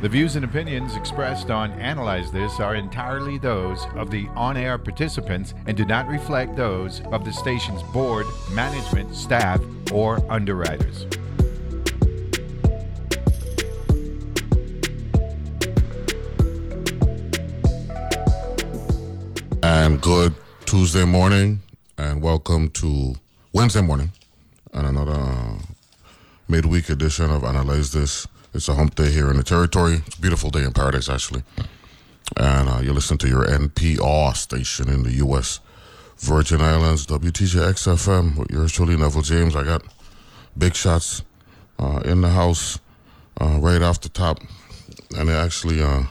The views and opinions expressed on Analyze This are entirely those of the on air participants and do not reflect those of the station's board, management, staff, or underwriters. And good Tuesday morning, and welcome to Wednesday morning and another uh, midweek edition of Analyze This. It's a hump day here in the territory. It's a beautiful day in paradise, actually. And uh, you listen to your NPR station in the U.S. Virgin Islands, WTJX FM, with yours truly, Neville James. I got big shots uh, in the house uh, right off the top. And it actually, uh,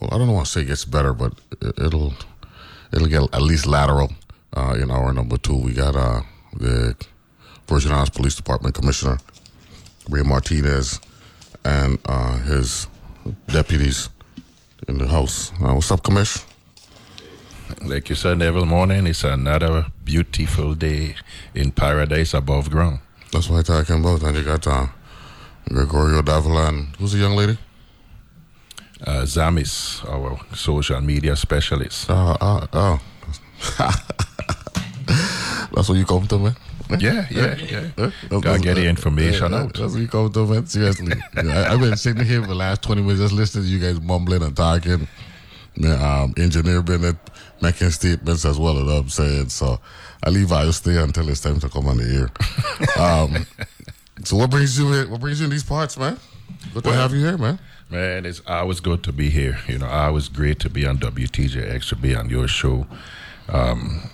well, I don't want to say it gets better, but it, it'll it'll get at least lateral uh, in our number two. We got uh, the Virgin Islands Police Department Commissioner Ray Martinez and uh, his deputies in the house. Uh, what's up, Commish? Like you said, every morning, it's another beautiful day in paradise above ground. That's what I'm talking about. And you got uh, Gregorio Davila and who's the young lady? Uh, Zamis, our social media specialist. Uh, uh, oh. That's what you come to, man? Yeah, yeah, yeah. Gotta get the information yeah, out. That's what you to, man. Seriously. I, I've been sitting here for the last 20 minutes just listening to you guys mumbling and talking. Um, Engineer Bennett making statements as well, you know I'm saying? So I leave I will stay until it's time to come on the air. um, so what brings you in, what brings you in these parts, man? Good to Well, have you here, man. Man, it's always good to be here. You know, always great to be on WTJX, to be on your show. Um,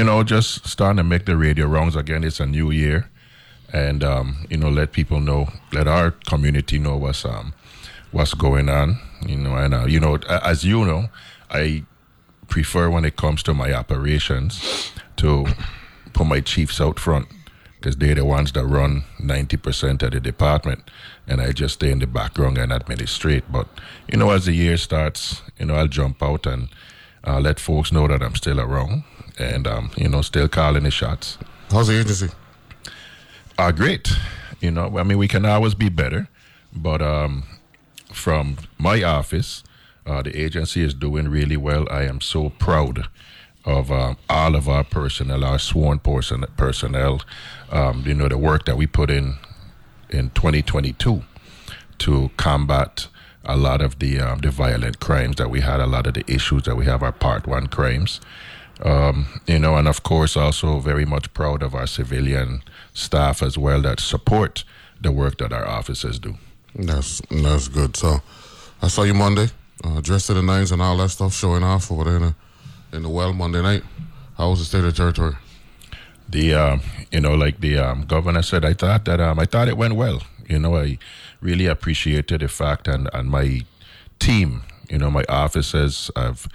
you know, just starting to make the radio rounds again. It's a new year. And, um, you know, let people know, let our community know what's, um, what's going on. You know, and, uh, you know, as you know, I prefer when it comes to my operations to put my chiefs out front because they're the ones that run 90% of the department and I just stay in the background and administrate. But, you know, as the year starts, you know, I'll jump out and uh, let folks know that I'm still around and, um, you know, still calling the shots. How's the agency? Are great. You know, I mean, we can always be better, but um, from my office, uh, the agency is doing really well. I am so proud of um, all of our personnel, our sworn person, personnel. Um, you know, the work that we put in in 2022 to combat a lot of the um, the violent crimes that we had, a lot of the issues that we have, our Part One crimes. Um, you know, and of course, also very much proud of our civilian staff as well that support the work that our officers do. That's that's good. So I saw you Monday, uh, dressed to the nines and all that stuff, showing off over there in the, in the well Monday night. How was the state of the territory? the um, you know like the um, governor said i thought that um, i thought it went well you know i really appreciated the fact and, and my team you know my officers i've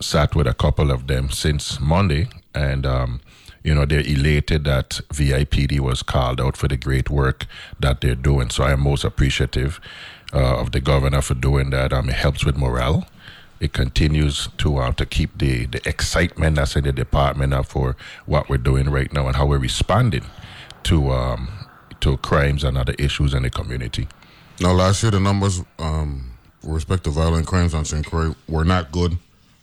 sat with a couple of them since monday and um, you know they're elated that vipd was called out for the great work that they're doing so i am most appreciative uh, of the governor for doing that um, it helps with morale it continues to uh, to keep the the excitement that's in the department for what we're doing right now and how we're responding to um, to crimes and other issues in the community. Now, last year the numbers um, with respect to violent crimes on St. Croix were not good.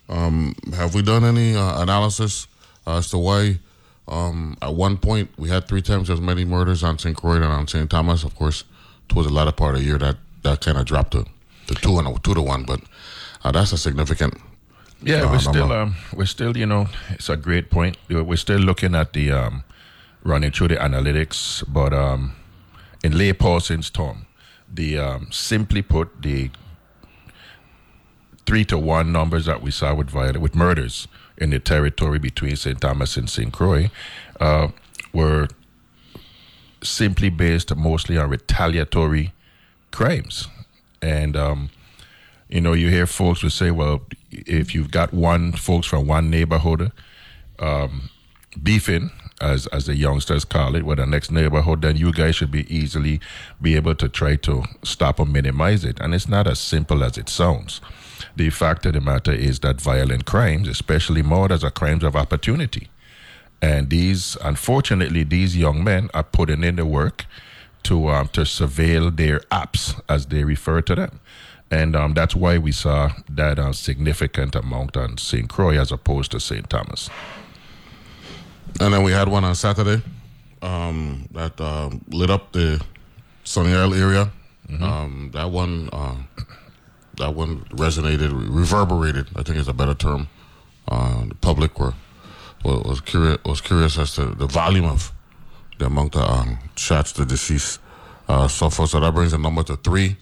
Um, have we done any uh, analysis as to why? Um, at one point, we had three times as many murders on St. Croix and on St. Thomas. Of course, towards the latter part of the year, that, that kind of dropped to, to two and a, two to one. But uh, that's a significant. Yeah, uh, we're still um, we're still you know it's a great point. We're we're still looking at the um, running through the analytics, but um, in lay Paulson's term, the um, simply put the three to one numbers that we saw with violent with murders in the territory between St. Thomas and St. Croix uh, were simply based mostly on retaliatory crimes, and um, you know, you hear folks will say, well, if you've got one folks from one neighborhood um, beefing, as as the youngsters call it, with the next neighborhood, then you guys should be easily be able to try to stop or minimize it. And it's not as simple as it sounds. The fact of the matter is that violent crimes, especially murders, are crimes of opportunity. And these, unfortunately, these young men are putting in the work to um, to surveil their apps, as they refer to them. And um, that's why we saw that uh, significant amount on St. Croix as opposed to St. Thomas. And then we had one on Saturday um, that uh, lit up the Sunny Isle area. Mm-hmm. Um, that one, uh, that one resonated, reverberated. I think is a better term. Uh, the public were was curious was curious as to the volume of the amount of um, shots the deceased uh, suffered. So that brings the number to 3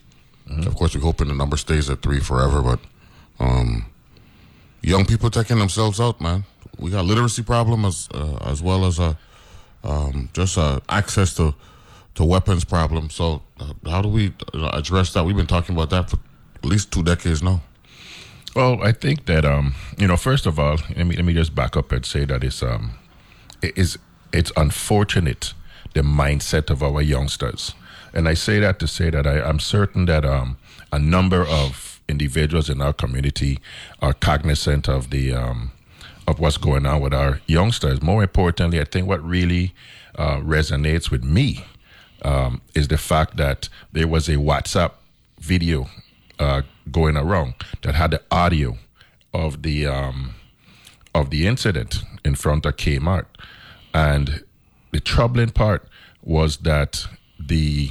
mm-hmm. Of course, we're hoping the number stays at three forever. But um, young people taking themselves out, man. We got literacy problem as uh, as well as a um, just uh, access to to weapons problem. So uh, how do we uh, address that? We've been talking about that for at least two decades now. Well, I think that um, you know, first of all, let me let me just back up and say that it's um, it is it's unfortunate the mindset of our youngsters, and I say that to say that I, I'm certain that um, a number of individuals in our community are cognizant of the um, of what's going on with our youngsters. More importantly, I think what really uh, resonates with me um, is the fact that there was a WhatsApp video uh, going around that had the audio of the um, of the incident in front of Kmart, and the troubling part was that the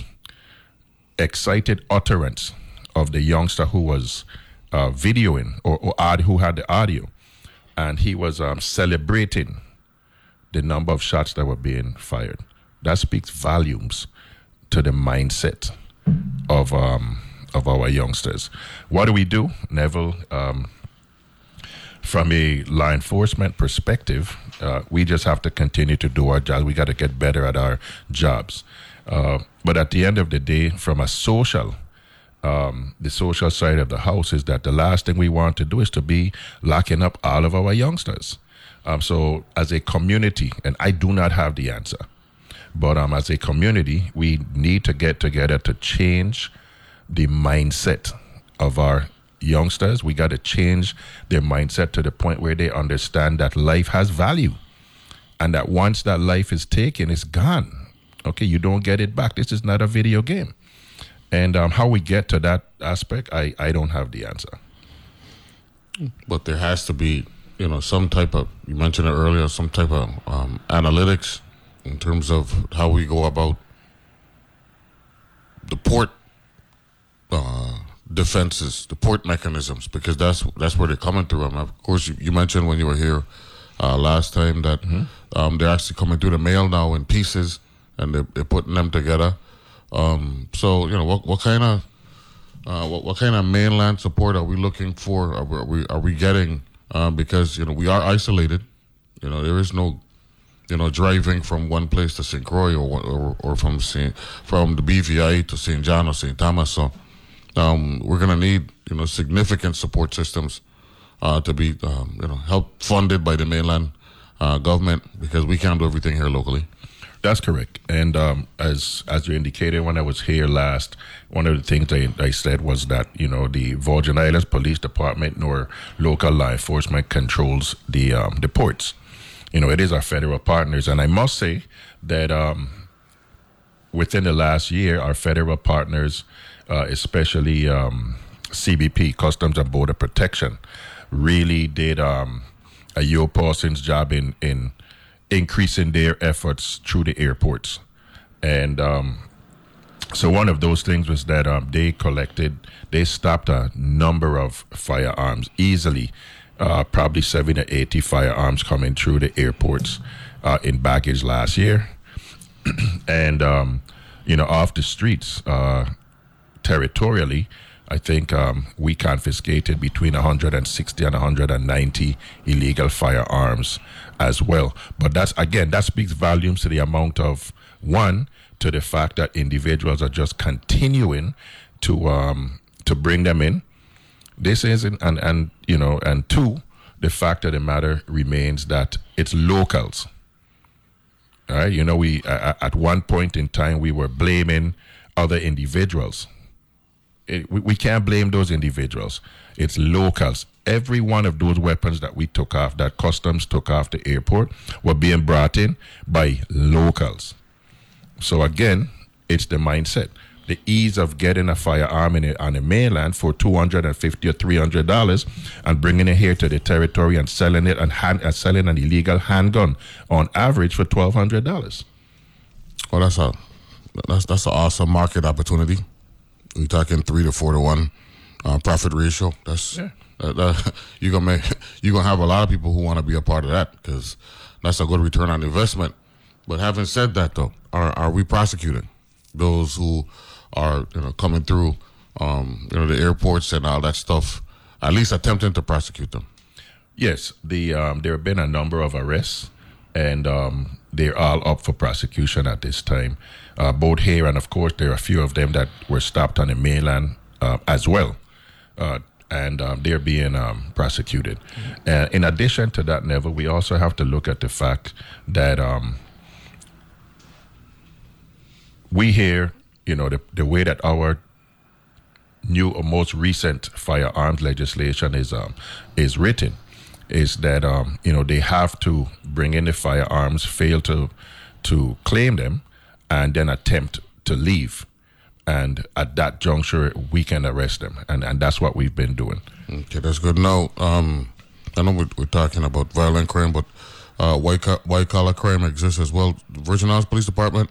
excited utterance of the youngster who was uh, videoing or, or ad, who had the audio and he was um, celebrating the number of shots that were being fired. That speaks volumes to the mindset of um, of our youngsters. What do we do, Neville? Um, from a law enforcement perspective, uh, we just have to continue to do our job. We got to get better at our jobs. Uh, but at the end of the day, from a social um, the social side of the house is that the last thing we want to do is to be locking up all of our youngsters. Um, so, as a community, and I do not have the answer, but um, as a community, we need to get together to change the mindset of our youngsters. We got to change their mindset to the point where they understand that life has value and that once that life is taken, it's gone. Okay, you don't get it back. This is not a video game. And um, how we get to that aspect, I, I don't have the answer. But there has to be, you know, some type of, you mentioned it earlier, some type of um, analytics in terms of how we go about the port uh, defenses, the port mechanisms, because that's that's where they're coming through. And of course, you, you mentioned when you were here uh, last time that mm-hmm. um, they're actually coming through the mail now in pieces, and they're, they're putting them together. Um, so you know, what what kind of uh, what, what kind of mainland support are we looking for? Are we are we, are we getting? Um, because you know we are isolated. You know there is no, you know, driving from one place to St. Croix or or, or from Saint, from the BVI to St. John or St. Thomas. So um, we're gonna need you know significant support systems uh, to be um, you know help funded by the mainland uh, government because we can't do everything here locally. That's correct. And um, as as you indicated when I was here last, one of the things I, I said was that you know the Virgin Islands Police Department nor local law enforcement controls the um, the ports. You know, it is our federal partners, and I must say that um, within the last year, our federal partners, uh, especially um, CBP, Customs and Border Protection, really did um, a Yo Parsons job in in increasing their efforts through the airports. And um, so one of those things was that um, they collected, they stopped a number of firearms easily, uh, probably 70 to 80 firearms coming through the airports uh, in baggage last year. and, um, you know, off the streets, uh, territorially, I think um, we confiscated between 160 and 190 illegal firearms as well. But that's again, that speaks volumes to the amount of one to the fact that individuals are just continuing to um, to bring them in. This isn't and and you know and two, the fact of the matter remains that it's locals. All right, you know we uh, at one point in time we were blaming other individuals it, we, we can't blame those individuals. It's locals. Every one of those weapons that we took off, that customs took off the airport, were being brought in by locals. So again, it's the mindset. The ease of getting a firearm in a, on the mainland for two hundred and fifty or three hundred dollars, and bringing it here to the territory and selling it and, hand, and selling an illegal handgun on average for twelve hundred dollars. Well, that's a that's that's an awesome market opportunity. We're talking three to four to one uh, profit ratio. That's Yeah. that, that, you're gonna make you're gonna have a lot of people who want to be a part of that because that's a good return on investment. But having said that, though, are are we prosecuting those who are you know coming through um, you know the airports and all that stuff? At least attempting to prosecute them. Yes, the um, there have been a number of arrests, and um, they're all up for prosecution at this time, uh, both here and of course there are a few of them that were stopped on the mainland uh, as well, uh, and um, they're being um, prosecuted. And in addition to that, Neville, we also have to look at the fact that um, we hear, you know, the, the way that our new or most recent firearms legislation is um, is written is that um, you know they have to bring in the firearms, fail to to claim them, and then attempt to leave. And at that juncture, we can arrest them, and and that's what we've been doing. Okay, that's good. Now, um, I know we're, we're talking about violent crime, but uh, white co- white collar crime exists as well. Virgin Islands Police Department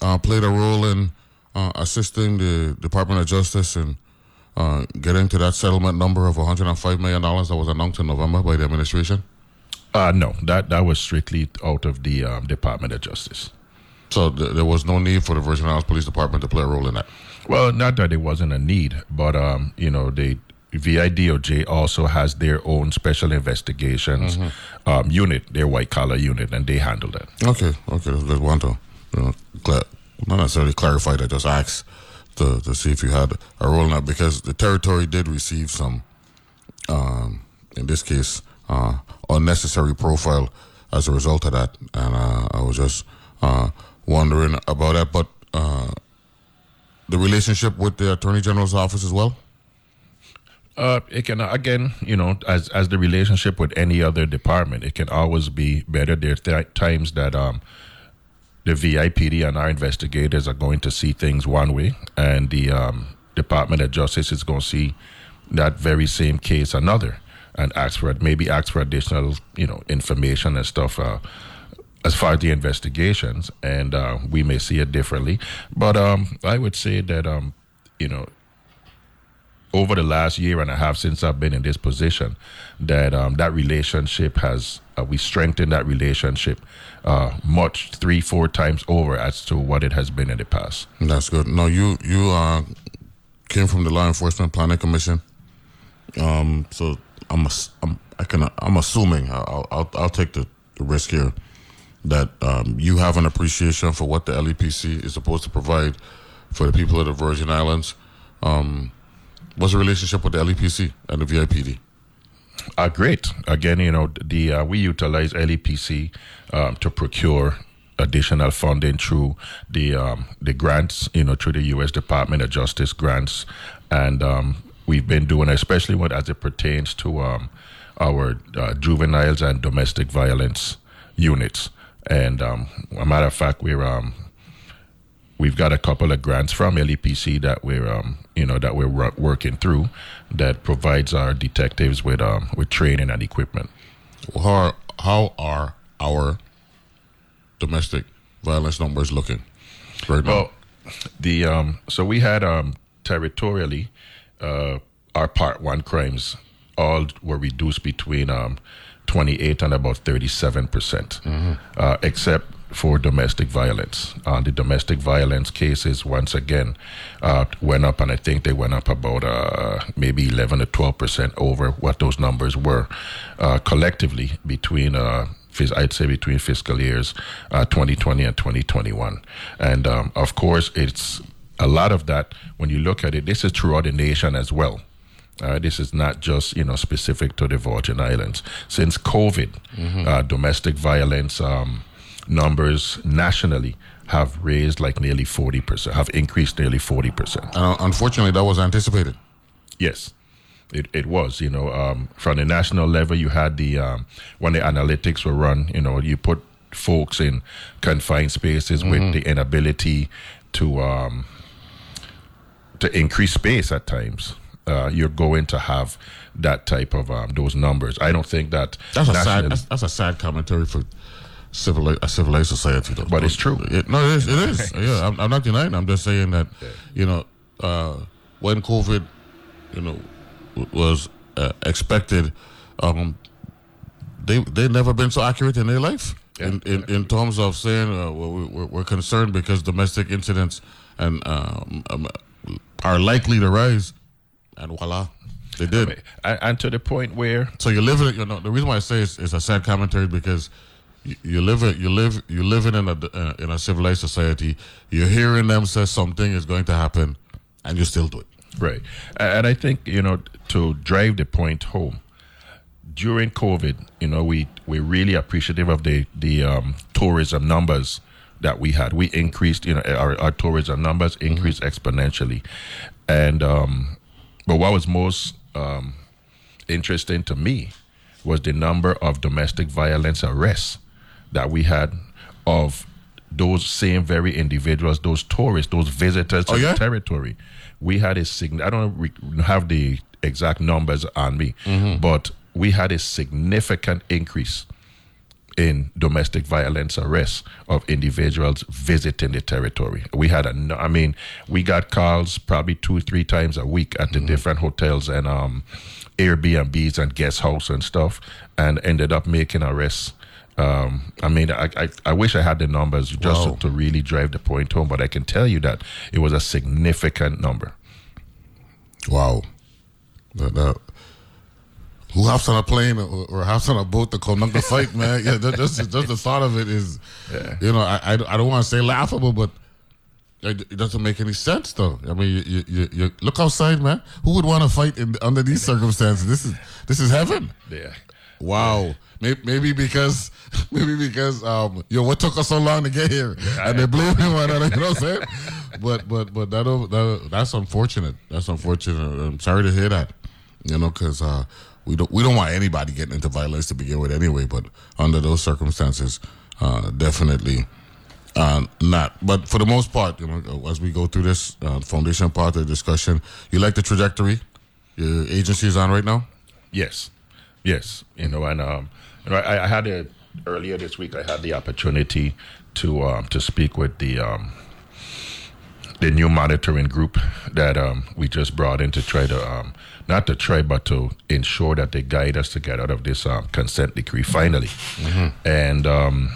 uh, played a role in uh, assisting the Department of Justice in uh, getting to that settlement number of 105 million dollars that was announced in November by the administration. Uh, no, that that was strictly out of the um, Department of Justice. So th- there was no need for the Virgin Islands Police Department to play a role in that. Well, not that it wasn't a need, but um, you know, the VIDOJ also has their own special investigations um, unit, their white collar unit, and they handle that. Okay, okay, that's good. Want to, you know, cla not necessarily clarify that, just ask to to see if you had a role in that because the territory did receive some, um, in this case, uh, unnecessary profile as a result of that, and uh, I was just uh, wondering about that. But uh, the relationship with the Attorney General's office as well. Uh, it can again, you know, as as the relationship with any other department, it can always be better. There are th- times that um, the VIPD and our investigators are going to see things one way, and the um, Department of Justice is going to see that very same case another, and ask for maybe ask for additional, you know, information and stuff. Uh, as far as the investigations, and uh, we may see it differently, but um, I would say that um, you know over the last year and a half since I've been in this position, that um, that relationship has uh, we strengthened that relationship uh, much three four times over as to what it has been in the past. That's good. No, you you uh, came from the Law Enforcement Planning Commission. Um, so I'm, I'm I can I'm assuming I'll I'll, I'll take the, the risk here that um, you have an appreciation for what the LEPC is supposed to provide for the people of the Virgin Islands. Um, what's the relationship with the LEPC and the VIPD? Uh, great. Again, you know, the uh, we utilize LEPC um, to procure additional funding through the um, the grants, you know, through the U.S. Department of Justice grants, and um, we've been doing, especially when as it pertains to um, our uh, juveniles and domestic violence units. And um, a matter of fact, we're um, we've got a couple of grants from LEPC that we're um, you know that we're wor- working through that provides our detectives with um, with training and equipment. How are, how are our domestic violence numbers looking right now? Well, the um, so we had um, territorially uh, our part one crimes all were reduced between um, 28 and about 37 percent, uh, except for domestic violence. Uh, the domestic violence cases once again uh, went up, and I think they went up about uh, maybe 11 to 12 percent over what those numbers were uh, collectively between. Uh, I'd say between fiscal years uh, 2020 and 2021. And um, of course, it's a lot of that when you look at it, this is throughout the nation as well. Uh, this is not just you know specific to the Virgin Islands. Since COVID, uh, domestic violence um, numbers nationally have raised like nearly forty percent, have increased nearly forty percent. and uh, unfortunately, that was anticipated. Yes, it, it was. You know, um, from the national level, you had the um, when the analytics were run. You know, you put folks in confined spaces with the inability to um, to increase space at times, uh, you're going to have that type of um, those numbers. I don't think that That's a sad. That's, that's a sad commentary for civil a civilized society, though. But it's true. It, no, it is. It is. yeah, I'm, I'm not denying. I'm just saying that you know uh, when COVID, you know, was uh, expected, um, they they never been so accurate in their life. In, in, in terms of saying uh, we're, we're concerned because domestic incidents and um, um, are likely to rise, and voila, they did. and, and to the point where So you live in, you know, the reason why I say it's, it's a sad commentary because you, you live it, you live, you live in a uh, in a civilized society. You're hearing them say something is going to happen, and you still do it. Right. And I think, you know, to drive the point home, during COVID, you know, we, we're really appreciative of the, the um, tourism numbers that we had. We increased, you know, our, our tourism numbers increased exponentially. And, um, but what was most um, interesting to me was the number of domestic violence arrests that we had of those same very individuals, those tourists, those visitors to Oh, yeah? the territory. We had a sign. I don't have the exact numbers on me, Mm-hmm. but we had a significant increase in domestic violence arrests of individuals visiting the territory. We had a, I mean, we got calls probably two, three times a week at the Mm-hmm. different hotels and um, Airbnbs and guest house and stuff, and ended up making arrests. Um, I mean, I, I I wish I had the numbers just Wow. to, to really drive the point home, but I can tell you that it was a significant number. Wow. That, that, who hops on a plane or, or hops on a boat to come to fight, man? Yeah, that, just just the thought of it is, you know, I I, I don't want to say laughable, but it, doesn't make any sense, though. I mean, you, you, you, you look outside, man. Who would want to fight in, under these circumstances? This is this is heaven. Yeah. Wow. Maybe, maybe because maybe because um yo what took us so long to get here and they blame him on that you know what I'm saying but but but that, that that's unfortunate that's unfortunate I'm sorry to hear that you know because uh we don't we don't want anybody getting into violence to begin with anyway but under those circumstances uh definitely uh, not but for the most part you know as we go through this uh, foundation part of the discussion you like the trajectory your agency is on right now Yes, yes. You know, and um, you know, I, I had a earlier this week. I had the opportunity to um, to speak with the um, the new monitoring group that um, we just brought in to try to um, not to try, but to ensure that they guide us to get out of this um, consent decree finally. And um,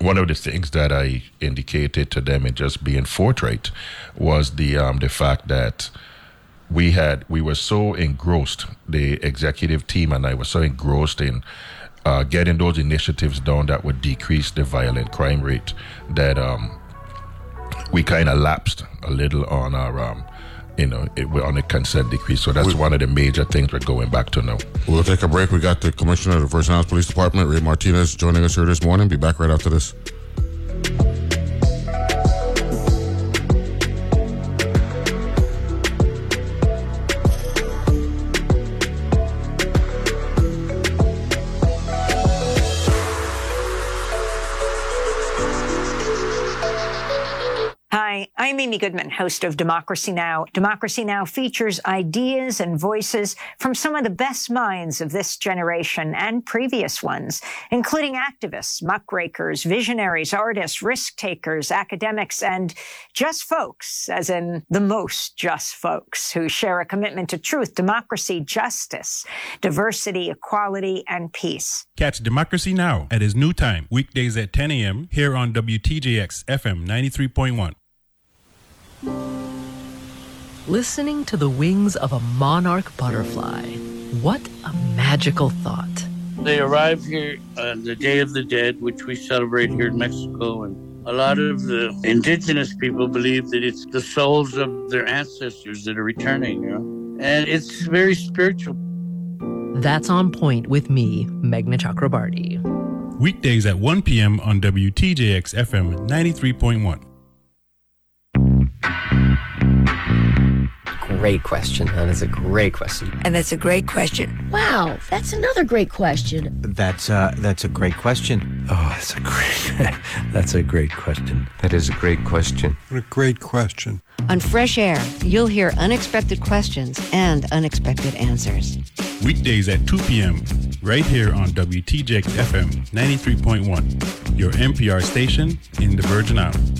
one of the things that I indicated to them in just being forthright was the um, the fact that we had we were so engrossed the executive team and i were so engrossed in uh, getting those initiatives done that would decrease the violent crime rate that um, we kind of lapsed a little on our um, you know it, we're on a consent decree so that's one of the major things we're going back to now We'll take a break. We got the commissioner of the Virgin Islands Police Department, Ray Martinez, joining us here this morning. Be back right after this. Amy Goodman, host of Democracy Now! Democracy Now! features ideas and voices from some of the best minds of this generation and previous ones, including activists, muckrakers, visionaries, artists, risk takers, academics, and just folks, as in the most just folks who share a commitment to truth, democracy, justice, diversity, equality, and peace. Catch Democracy Now! at his new time, weekdays at 10 a.m. here on WTJX FM 93.1. Listening to the wings of a monarch butterfly. What a magical thought. They arrive here on the Day of the Dead, which we celebrate here in Mexico, and a lot of the indigenous people believe that it's the souls of their ancestors that are returning, you know? And it's very spiritual. That's on point with me, Meghna Chakrabarti. Weekdays at 1 p.m. on WTJX FM 93.1. great question. That is a great question. And that's a great question. Wow, that's another great question. That's uh, that's a great question. Oh, that's a great. that's a great question. That is a great question. What a great question. On Fresh Air, you'll hear unexpected questions and unexpected answers. Weekdays at 2 p.m. right here on WTJX FM 93.1, your NPR station in the Virgin Islands.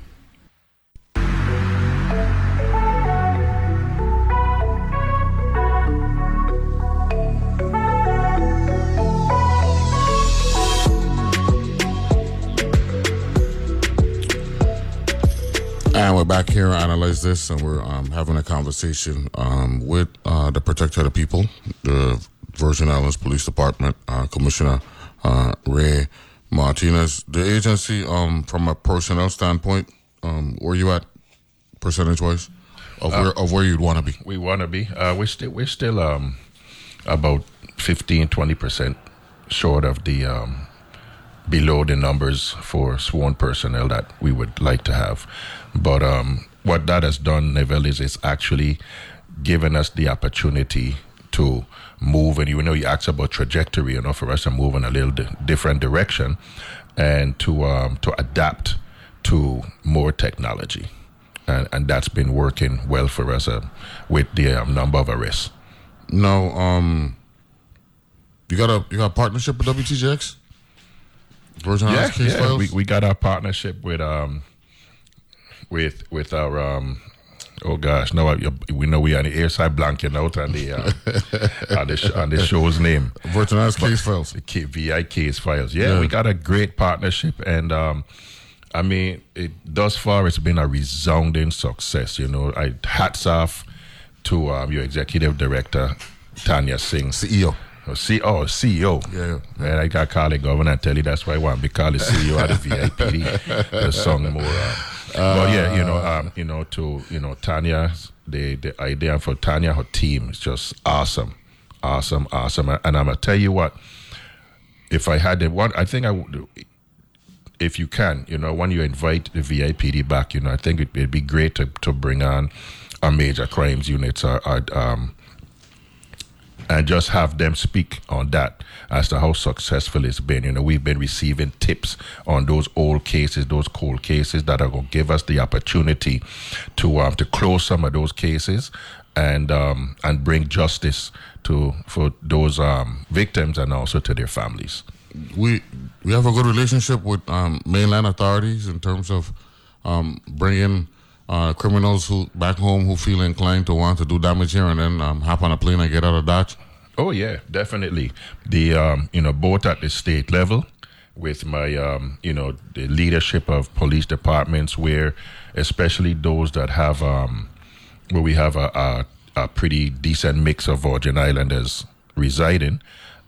Here analyze this, and we're um, having a conversation um, with uh, the Protector of the People, the Virgin Islands Police Department uh, Commissioner uh, Ray Martinez. The agency, um, from a personnel standpoint, um, where you at percentage wise of where of where you'd want to be? We want to be. Uh, we're still we're still um, about 15, 20 percent short of the um, below the numbers for sworn personnel that we would like to have. But um, what that has done, Neville, is it's actually given us the opportunity to move. And you know, you asked about trajectory, you know, for us to move in a little di- different direction and to um, to adapt to more technology. And, and that's been working well for us uh, with the um, number of arrests. No, um, you got a you got a partnership with WTJX? Virgin yeah, Islands yeah. We, we got our partnership with um with with our um oh gosh no we know we are on the airside blanking out on the uh, on the sh- on the show's name But- Case Files. K- VI case files yeah, Yeah. we got a great partnership and um I mean it thus far it's been a resounding success you know I hats off to um, your executive director Tanya Singh CEO Oh, C- oh, CEO. Yeah, yeah. Man, I got called the governor and tell you that's why I want to be called the CEO of the VIPD. the song more. Uh, but yeah, you know, um, you know, to you know, Tanya, the the idea for Tanya, her team is just awesome, awesome, awesome. And I'm gonna tell you what, if I had the one, I think I would. If you can, you know, when you invite the VIPD back, you know, I think it, it'd be great to, to bring on our major crimes units, our, our um, and just have them speak on that as to how successful it's been. You know, we've been receiving tips on those old cases, those cold cases that are going to give us the opportunity to um, to close some of those cases and um, and bring justice to for those um, victims and also to their families. we we have a good relationship with um, mainland authorities in terms of um, bringing uh, criminals who back home who feel inclined to want to do damage here and then um, hop on a plane and get out of Dodge. Oh yeah, definitely. The um, you know both at the state level with my um, you know the leadership of police departments where especially those that have um, where we have a, a, a pretty decent mix of Virgin Islanders residing.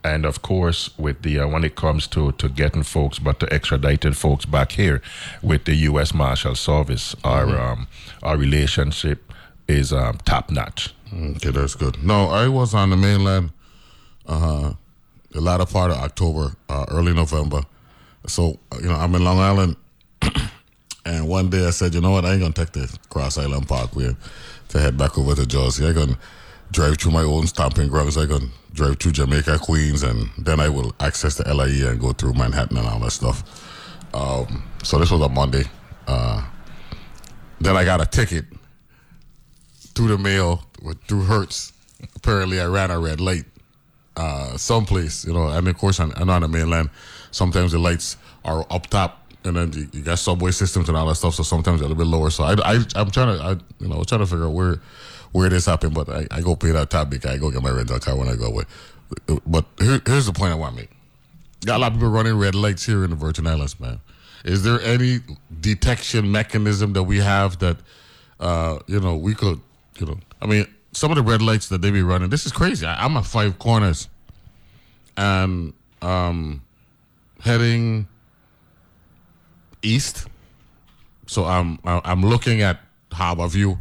And of course, with the uh, when it comes to, to getting folks, but to extradited folks back here, with the U.S. Marshal Service, our um, our relationship is um, top notch. Okay, that's good. No, I was on the mainland uh, the latter part of October, uh, early November. So, you know, I'm in Long Island. and one day I said, you know what, I ain't going to take the Cross Island Parkway to head back over to Jersey. I'm going to drive through my own stomping grounds. I can drive through Jamaica, Queens, and then I will access the LIE and go through Manhattan and all that stuff. Um, so this was a Monday. Uh, then I got a ticket through the mail with through Hertz. Apparently, I ran a red light uh, someplace, you know. And of course, on, and on the mainland, sometimes the lights are up top, and then you, you got subway systems and all that stuff. So sometimes a little bit lower. So I, I I'm trying to, I, you know, trying to figure out where where this happened. But I, I go pay that because I go get my rental car when I go away. But here, here's the point I want to make. Got a lot of people running red lights here in the Virgin Islands, man. Is there any detection mechanism that we have that, uh, you know, we could You know, I mean, some of the red lights that they be running. This is crazy. I, I'm at Five Corners, and um, heading east. So I'm I'm looking at Harbor View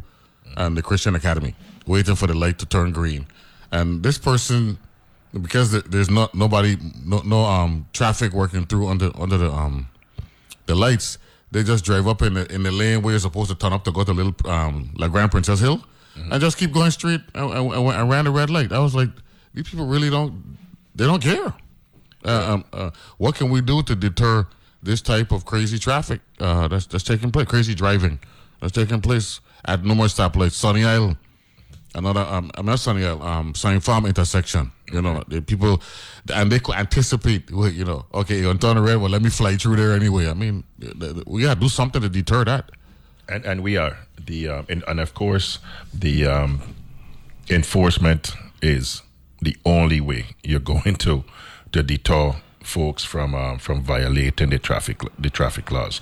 and the Christian Academy, waiting for the light to turn green. And this person, because there's not nobody, no, no um traffic working through under under the um the lights, they just drive up in the in the lane where you're supposed to turn up to go to little um like Grand Princess Hill, mm-hmm. and just keep going straight. I, I, I, ran the red light. I was like, these people really don't they don't care. Uh, um, uh, what can we do to deter this type of crazy traffic uh, that's that's taking place, crazy driving that's taking place at numerous stoplights, Sunny Isle, another um, I'm not Sunny Isle, um, Sion Farm intersection. You know, the people, and they could anticipate. You know, okay, you're on turn red. Well, let me fly through there anyway. I mean, we got to do something to deter that. And and we are the uh, and, and of course the um, enforcement is the only way you're going to to deter folks from um, from violating the traffic the traffic laws.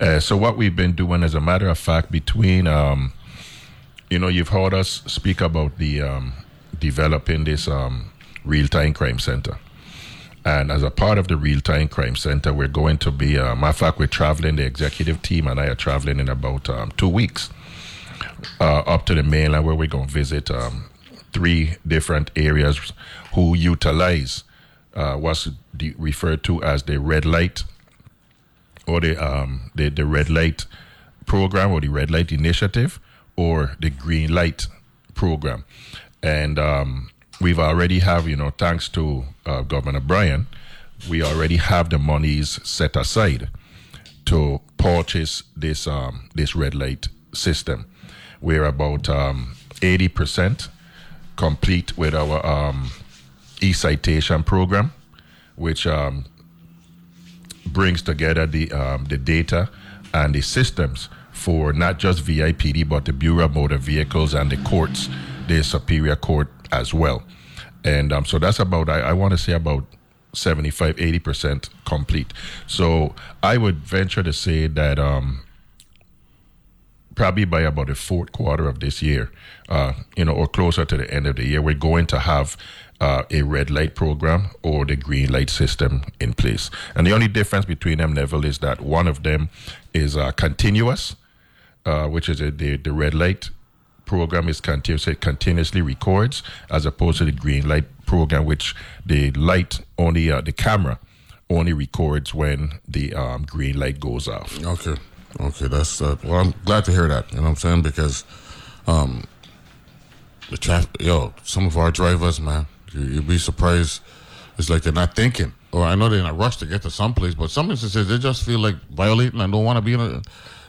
Uh, so what we've been doing, as a matter of fact, between um, you know, you've heard us speak about the um, developing this um, real time crime center. And as a part of the real time crime center, we're going to be, uh, matter of fact, we're traveling, the executive team and I are traveling in about um, two weeks uh, up to the mainland where we're going to visit um, three different areas who utilize uh, what's de- referred to as the red light or the, um, the, the red light program or the red light initiative or the green light program. And um, we've already have, you know, thanks to uh, Governor Bryan, we already have the monies set aside to purchase this um, this red light system. We're about um, 80% complete with our um, e-citation program, which um, brings together the um, the data and the systems for not just VIPD but the Bureau of Motor Vehicles and the courts, the Superior Court as well. And um, so that's about I, I want to say about 75 80% complete. So I would venture to say that um, probably by about the fourth quarter of this year, uh, you know, or closer to the end of the year, we're going to have uh, a red light program or the green light system in place. And the only difference between them, Neville, is that one of them is uh, continuous, uh, which is a, the, the red light program is continuous, it continuously records, as opposed to the green light program, which the light only, uh, the camera only records when the um, green light goes off. Okay. Okay, that's uh, well. I'm glad to hear that. You know what I'm saying because um, the traffic, yo, some of our drivers, man, you, would be surprised. It's like they're not thinking, or I know they're in a rush to get to someplace, but some instances they just feel like violating and don't want to be in a,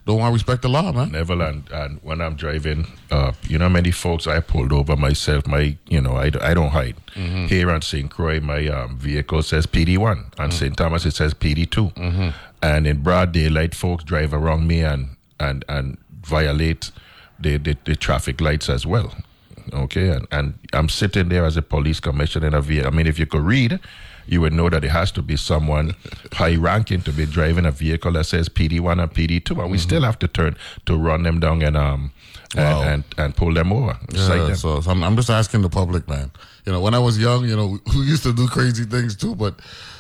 don't want to respect the law, man. Never, and, and when I'm driving, uh, you know, many folks I pulled over myself. My, you know, I, I don't hide. Mm-hmm. Here on St. Croix, my um, vehicle says PD one. On mm-hmm. St. Thomas, it says PD 2 mm-hmm. And in broad daylight, folks drive around me and and and violate the, the, the traffic lights as well. Okay, and, and I'm sitting there as a police commissioner in a vehicle. I mean, if you could read, you would know that it has to be someone high ranking to be driving a vehicle that says PD1 and PD2, and we mm-hmm. still have to turn to run them down and um wow. and, and, and pull them over. Yeah, them. so, so I'm, I'm, just asking the public, man. You know, when I was young, you know, we used to do crazy things too, but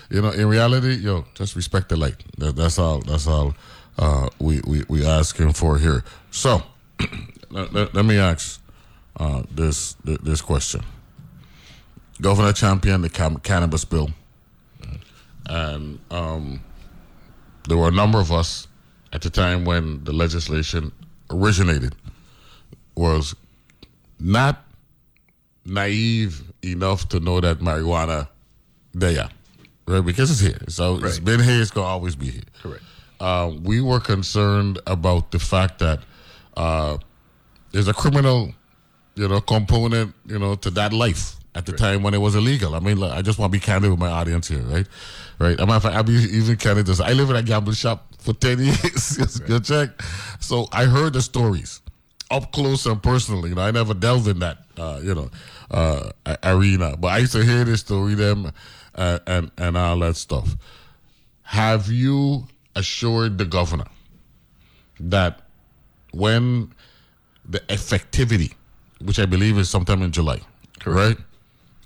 you know, in reality, yo, just respect the light. That, that's all. That's all. Uh, we we we asking for here. So, let, let, let me ask uh, this this question. Governor championed the cam- cannabis bill, and um, there were a number of us at the time when the legislation originated was not naive enough to know that marijuana there, right? Because it's here, so right. it's been here. It's gonna always be here. Correct. Uh, we were concerned about the fact that uh, there's a criminal you know, component, you know, to that life at the right. time when it was illegal. I mean, like, I just want to be candid with my audience here, right? Right. I'm I'll be even candid. This I live in a gambling shop for ten years. right. Good check. So I heard the stories up close and personally. You know, I never delved in that, uh, you know, uh, arena, but I used to hear this story, them, uh, and and all that stuff. Have you assured the governor that when the effectivity which I believe is sometime in July, right?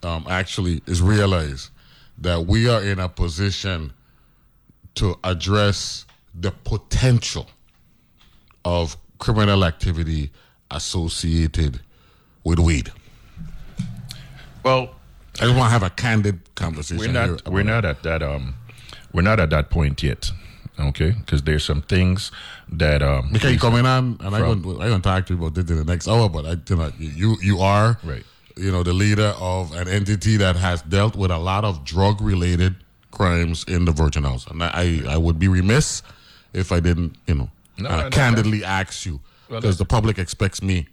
Um, actually, is realize that we are in a position to address the potential of criminal activity associated with weed. Well, I just want to have a candid conversation. We're not. here We're not at that. Um, we're not at that point yet. Okay, because there's some things that um. Because you coming on, and I'm going I'm going to talk to you about this in the next hour. But I, you know, you you are Right. You know, the leader of an entity that has dealt with a lot of drug related crimes in the Virgin Islands, and I I would be remiss if I didn't, you know, No, uh, no, no, candidly ask you Well, because the public expects me,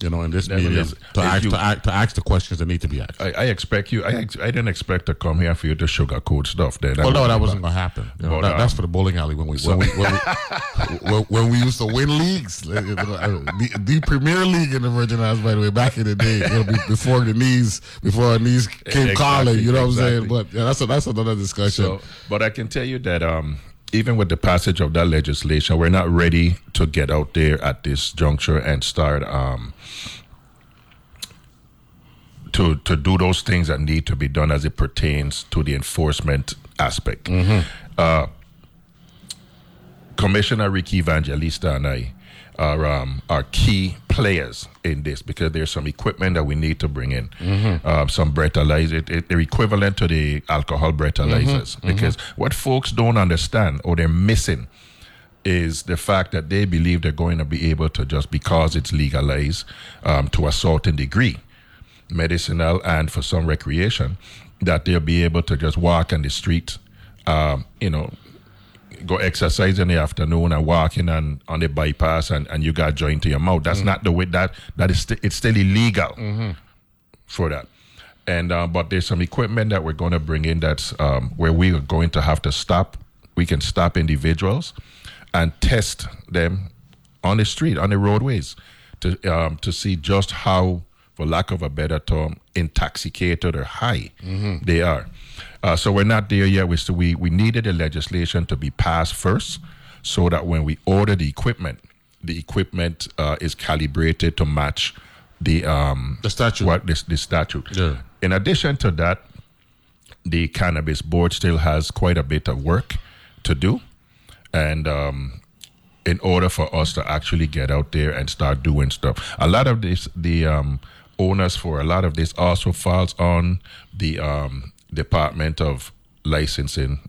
you know, in this That medium is- to ask you- to, ask to ask the questions that need to be asked. I, I expect you. I I didn't expect to come here for you to sugarcoat stuff. Then Well, no, that wasn't going to happen. You know, But, that, that's um, for the bowling alley when we when we when we, when, when we used to win leagues. Uh, The, the Premier League in the Virgin Islands, by the way, back in the day, you know, before the knees, before our knees came Exactly, calling. You know what I'm saying? But yeah, that's a, that's another discussion. So, but I can tell you that um, even with the passage of that legislation, we're not ready to get out there at this juncture and start um, to to do those things that need to be done as it pertains to the enforcement aspect. Uh, Commissioner Ricky Evangelista and I are um, are key players in this because there's some equipment that we need to bring in, um, some breathalyzers, it, it, they're equivalent to the alcohol breathalyzers. Because what folks don't understand or they're missing is the fact that they believe they're going to be able to just because it's legalized um, to a certain degree, medicinal and for some recreation, that they'll be able to just walk on the street, um, you know, go exercise in the afternoon and walking on on the bypass and, and you got joint to your mouth. That's not the way that that is sti- it's still illegal for that. And uh, but there's some equipment that we're going to bring in that's um, where we are going to have to stop. We can stop individuals and test them on the street, on the roadways, to um, to see just how, for lack of a better term, intoxicated or high they are. Uh, so we're not there yet. We still, we we needed the legislation to be passed first, so that when we order the equipment, the equipment uh, is calibrated to match the um The statute. What this the statute. Yeah. In addition to that, the cannabis board still has quite a bit of work to do, and um, in order for us to actually get out there and start doing stuff, a lot of this the um, owners for a lot of this also falls on the um, Department of Licensing,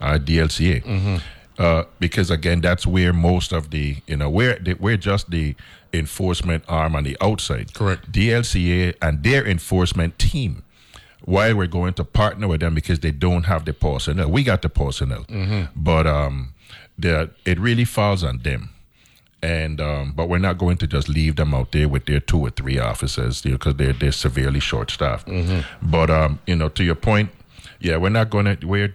uh, DLCA. Uh, because again, that's where most of the you know we're the, we're just the enforcement arm on the outside. Correct. DLCA and their enforcement team. Why we're going to partner with them because they don't have the personnel. We got the personnel, but um, the it really falls on them. And um, but we're not going to just leave them out there with their two or three officers because they're they're severely short staffed. But um, you know, to your point, yeah, we're not going to we're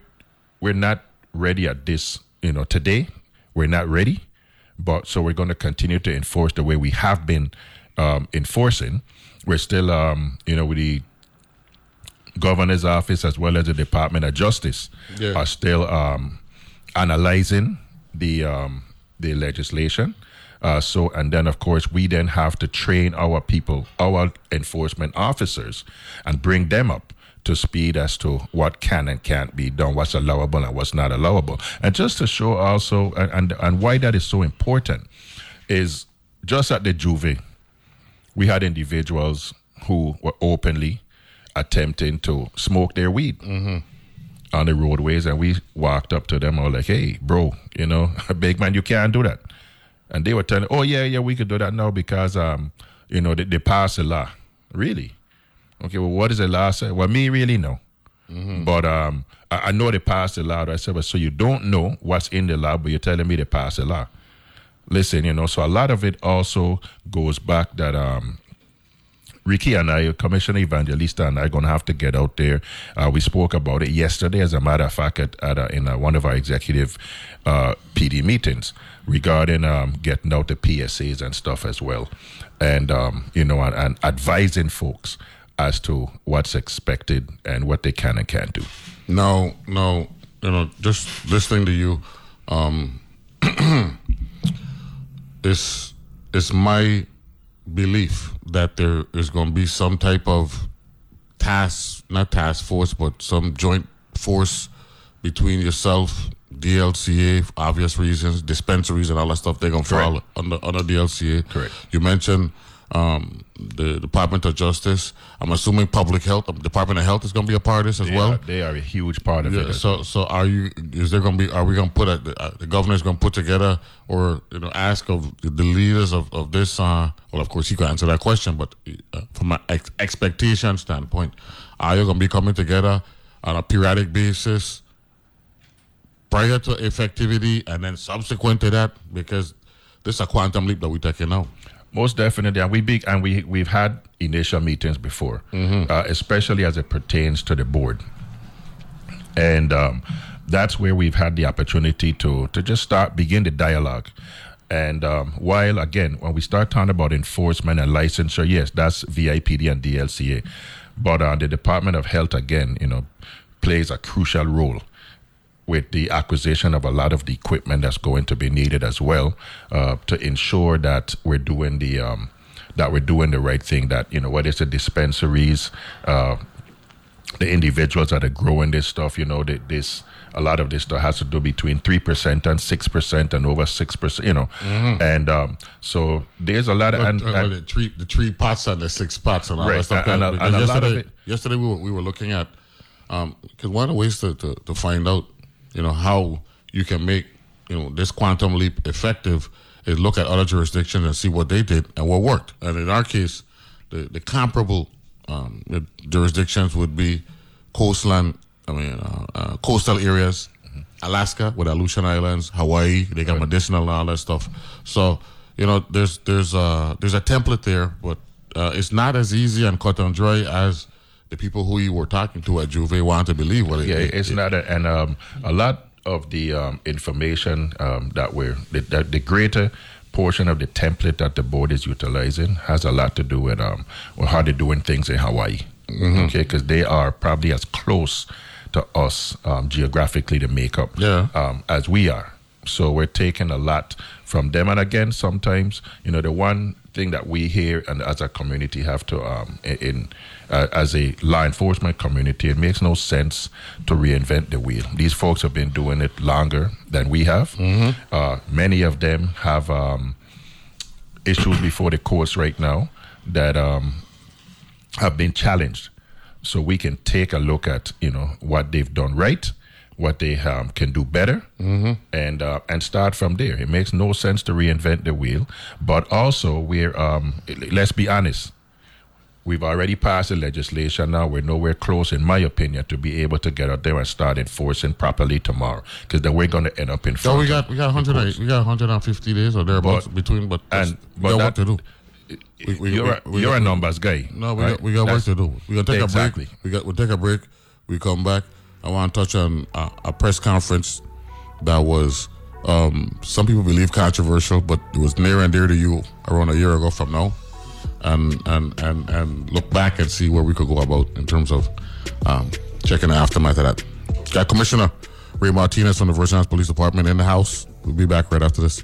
we're not ready at this. You know, today we're not ready, but so we're going to continue to enforce the way we have been um, enforcing. We're still, um, you know, with the governor's office as well as the Department of Justice Yeah. are still um, analyzing the um, the legislation. Uh, so, and then of course, we then have to train our people, our enforcement officers, and bring them up to speed as to what can and can't be done, what's allowable and what's not allowable. And just to show also, and, and, and why that is so important, is just at the J'ouvert, we had individuals who were openly attempting to smoke their weed on the roadways, and we walked up to them and were like, "Hey, bro, you know, big man, you can't do that." And they were telling, "Oh yeah, yeah, we could do that now because um, you know, they, they passed a law." Really? Okay, well, what does the law say? Well, me really know. But um, I, I know they passed the law. I said, well, so you don't know what's in the law, but you're telling me they passed the law. Listen, you know, so a lot of it also goes back that um, Ricky and I, Commissioner Evangelista and I, are going to have to get out there. Uh, we spoke about it yesterday, as a matter of fact, at, at a, in a, one of our executive uh, PD meetings regarding um, getting out the PSAs and stuff as well, and um, you know, and, and advising folks as to what's expected and what they can and can't do. No, no, you know, just listening to you, um, it's it's my belief that there is going to be some type of task, not task force, but some joint force between yourself, DLCA, for obvious reasons, dispensaries, and all that stuff. They're going to fall under under DLCA. Correct. You mentioned um, the Department of Justice. I'm assuming Public Health, the Department of Health is going to be a part of this as They well. are, they are a huge part of Yeah, it. so, so are you? Is there going to be? Are we going to put a, the, uh, the governor's going to put together, or you know, ask of the, leaders of of this? Uh, well, of course, he can answer that question, but uh, from an ex- expectation standpoint, are you going to be coming together on a periodic basis prior to effectivity, and then subsequent to that? Because this is a quantum leap that we're taking now. Most definitely, and we big and we we've had initial meetings before, uh, especially as it pertains to the board, and um, that's where we've had the opportunity to to just start begin the dialogue. And um, while again, when we start talking about enforcement and licensure, yes, that's VIPD and DLCA, but uh, the Department of Health again, you know, plays a crucial role with the acquisition of a lot of the equipment that's going to be needed as well uh, to ensure that we're doing the um, that we're doing the right thing. That you know whether it's the dispensaries, uh, the individuals that are growing this stuff. You know that this a lot of this stuff has to do between three percent and six percent and over six percent. You know, Mhm. and um, so there's a lot of and, Uh, and- the three the three pots and the six pots and all Right, that stuff. and a- Because and a lot of yesterday, it- yesterday we were we were looking at because one of the ways to, to to find out you know how you can make you know this quantum leap effective is look at other jurisdictions and see what they did and what worked. And in our case, the the comparable um, jurisdictions would be coastline. I mean, uh, uh, coastal areas. Alaska with Aleutian Islands, Hawaii, they got medicinal and all that stuff. So you know, there's there's a there's a template there, but uh, it's not as easy and cut and dry as the people who you were talking to at J'ouvert want to believe. Well, yeah, it's not, a, and um, a lot of the um, information um, that we're the, the, the greater portion of the template that the board is utilizing has a lot to do with um with how they're doing things in Hawaii. Mhm. Okay, because they are probably as close to us um, geographically to make up Yeah. um, as we are. So we're taking a lot from them. And again, sometimes you know the one thing that we here and as a community have to um, in- uh, as a law enforcement community, it makes no sense to reinvent the wheel. These folks have been doing it longer than we have. Uh, many of them have um, issues before the courts right now that um, have been challenged. So we can take a look at you know what they've done right, what they um, can do better, and uh, and start from there. It makes no sense to reinvent the wheel, but also we're um, let's be honest. We've already passed the legislation now. We're nowhere close, in my opinion, to be able to get out there and start enforcing properly tomorrow. Because then we're going to end up in So we got we got 100 we got 150 days or thereabouts But- between, but and we but got that, work to do. We- we- you're, we- a, we you're got- a numbers guy. No, we right? got we got work to do. We gonna take exactly. a break. We got we'll take a break. We come back. I want to touch on uh, a press conference that was um, some people believe controversial, but it was near and dear to you around a year ago from now, and and and and look back and see where we could go about in terms of um, checking the aftermath of that. Got Commissioner Ray Martinez from the Virgin Islands Police Department in the house. We'll be back right after this.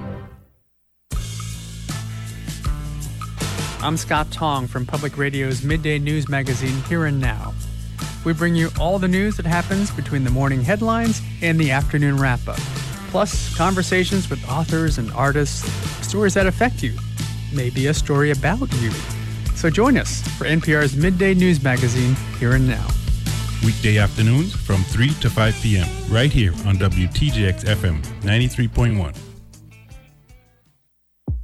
I'm Scott Tong from Public Radio's midday news magazine Here and Now. We bring you all the news that happens between the morning headlines and the afternoon wrap up, plus conversations with authors and artists, stories that affect you, maybe a story about you. So join us for NPR's midday news magazine Here and Now. Weekday afternoons from 3 to 5 p.m. right here on WTJX FM 93.1.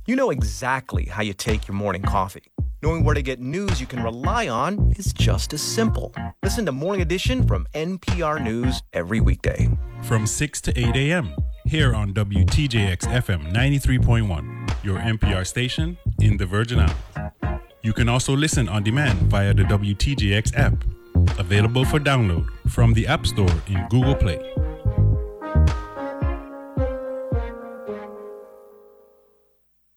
You know exactly how you take your morning coffee. knowing where to get news you can rely on is just as simple. Listen to Morning Edition from NPR News every weekday. From 6 to 8 a.m. here on WTJX FM 93.1, your NPR station in the Virgin Islands. You can also listen on demand via the WTJX app, available for download from the App Store in Google Play.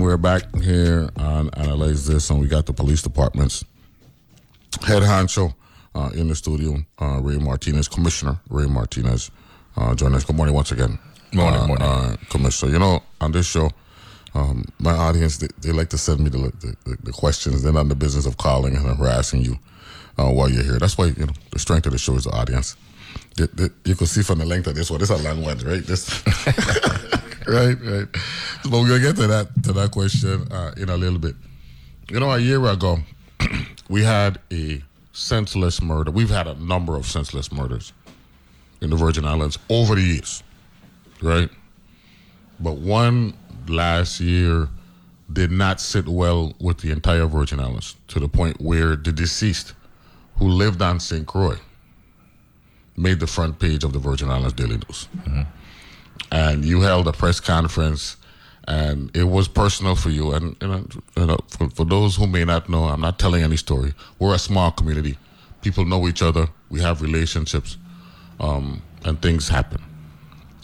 We're back here on Analyze This, and we got the police department's head honcho uh, in the studio, uh, Ray Martinez, Commissioner Ray Martinez, uh, join us. Good morning once again. Morning, uh, morning. Uh, Commissioner. You know, on this show, um, my audience, they, they like to send me the, the, the questions. They're not in the business of calling and harassing you uh, while you're here. That's why, you know, the strength of the show is the audience. The- you can see from the length of this one, this is a long one, right? This, right, right. But we're gonna get to that to that question uh, in a little bit. You know, a year ago, we had a senseless murder. We've had a number of senseless murders in the Virgin Islands over the years, right? But one last year did not sit well with the entire Virgin Islands to the point where the deceased, who lived on St. Croix, made the front page of the Virgin Islands Daily News. And you held a press conference, and it was personal for you. And you know, you know for, for those who may not know, I'm not telling any story. We're a small community. People know each other. We have relationships, um, and things happen.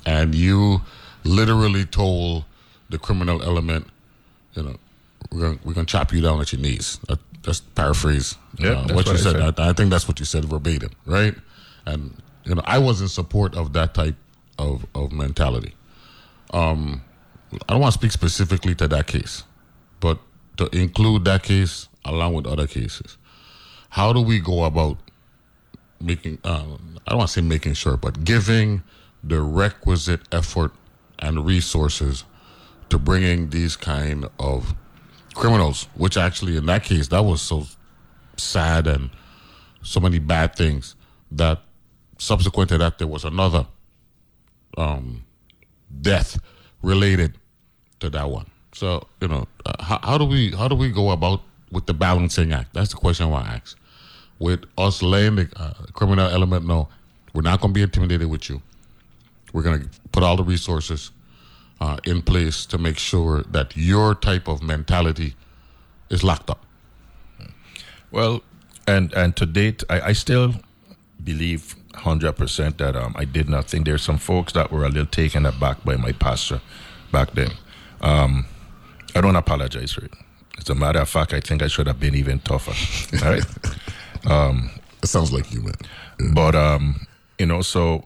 And you literally told the criminal element, you know, we're gonna, we're gonna chop you down at your knees. That, that's paraphrase Yeah, uh, that's what you I said. said. I, I think that's what you said verbatim, right? And you know, I was in support of that type of of mentality. Um, I don't want to speak specifically to that case, but to include that case along with other cases, how do we go about making? Uh, I don't want to say making sure, but giving the requisite effort and resources to bringing these kind of criminals, which actually in that case that was so sad and so many bad things that subsequent to that there was another um, death related to that one. So you know, uh, how, how do we how do we go about with the balancing act? That's the question I want to ask. With us laying the uh, criminal element, no, we're not going to be intimidated with you. We're going to put all the resources uh, in place to make sure that your type of mentality is locked up. Well, and and to date, I, I still believe hundred percent that um, I did not think there's some folks that were a little taken aback by my pastor back then. Um, I don't apologize for it. As a matter of fact, I think I should have been even tougher. All right. Um, it sounds like you, man. But um, you know, so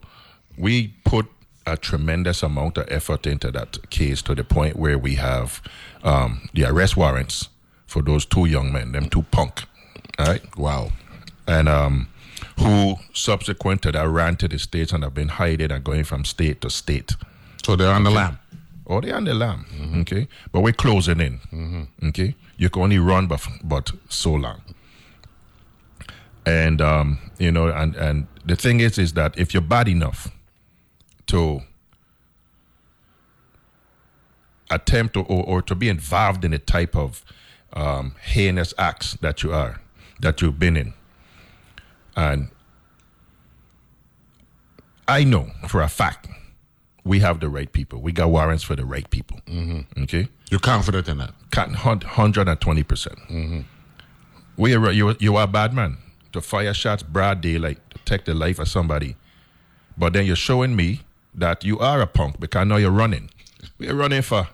we put a tremendous amount of effort into that case to the point where we have um, the arrest warrants for those two young men, them two punk. All right. Wow. And um, who subsequent to that ran to the states and have been hiding and going from state to state. So they're on the lam. Oh, they're on the lam. Okay. But we're closing in. Okay. You can only run but, but so long. And um, you know, and, and the thing is is that if you're bad enough to attempt to, or, or to be involved in the type of um, heinous acts that you are, that you've been in. And I know for a fact we have the right people. We got warrants for the right people. Mm-hmm. Okay? You're confident in that? 120%. percent Mm-hmm. We are, you, you are a bad man to fire shots broad daylight to take the life of somebody. But then you're showing me that you are a punk because now you're running. You're running for?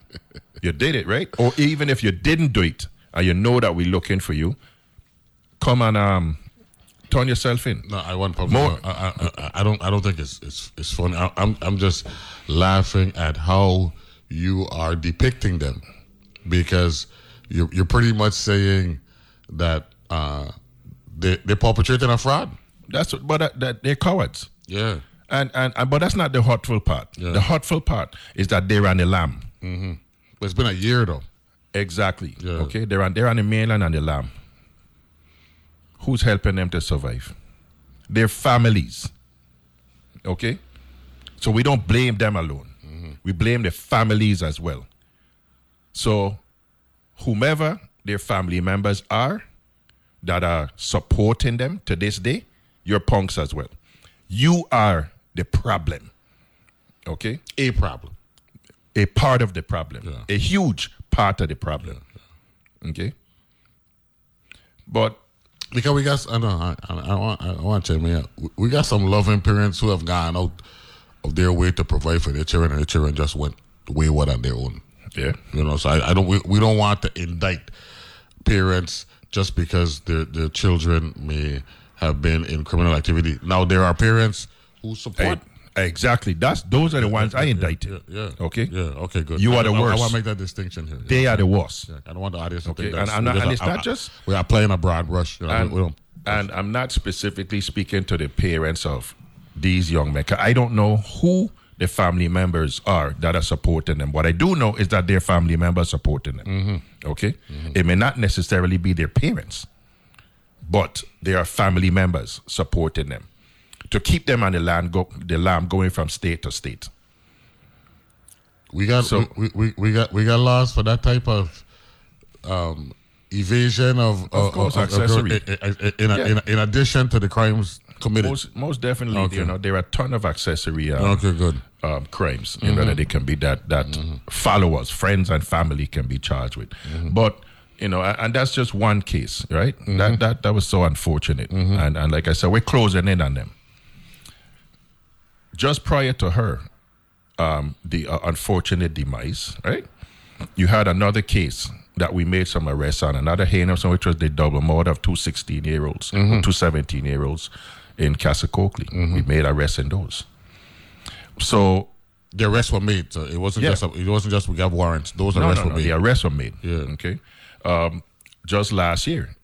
you did it, right? Or even if you didn't do it and you know that we're looking for you, come and um, turn yourself in. No, I want public. I, I, I, I don't. I don't think it's it's it's funny. I, I'm I'm just laughing at how you are depicting them, because you're you're pretty much saying that uh, they they're perpetrating a fraud. That's what, but that, that they're cowards. Yeah. And, and and but that's not the hurtful part. Yeah. The hurtful part is that they're on the lam. Mm-hmm. But it's been a year though. Exactly. Yeah. Okay. They're on they're on the mainland and the lam. Who's helping them to survive? Their families. Okay. So we don't blame them alone. Mm-hmm. We blame the families as well. So whomever their family members are that are supporting them to this day, you're punks as well. You are the problem. Okay? A problem. A part of the problem. A huge part of the problem. Okay? But Because we got, I know, I, I, I want, I want to tell me we- we got some loving parents who have gone out of their way to provide for their children, and their children just went wayward on their own. Yeah, you know, so I, I don't, we, we don't want to indict parents just because their their children may have been in criminal activity. Now there are parents who support. Exactly. That's those are the ones I indicted. Yeah. yeah, Okay. Yeah. Okay. Good. You I- are the I, worst. I want to make that distinction here. They are the worst. Yeah, I don't want the audience to Okay, think and that's I'm not- and just- it's not just- we are playing a broad brush. You know, and, we, we don't. and I'm not specifically speaking to the parents of these young men. I don't know who the family members are that are supporting them. What I do know is that their family members supporting them. Mm-hmm. Okay, it may not necessarily be their parents, but there are family members supporting them to keep them on the land, go, the lam going from state to state. We got So- we, we, we got we got laws for that type of um, evasion of Of course, of- of- accessory. in, in, in, Yeah. in, in addition to the crimes committed. Most, most definitely, Okay. you know, there are a ton of accessory um, Okay, good. um, crimes. You know that they can be that that followers, friends, and family can be charged with. But you know, and that's just one case, right? That that that was so unfortunate. And and like I said, we're closing in on them. Just prior to her, um, the uh, unfortunate demise, right? You had another case that we made some arrests on, another heinous one, which was the double murder of two 16 year olds, Mhm. two 17 year olds in Castle Coakley. We made arrests in those. So the arrests were made. So it wasn't Yeah. just a, it wasn't just we got warrants. Those no, arrests no, were no, made. The arrests were made. Yeah. Okay. Um, just last year,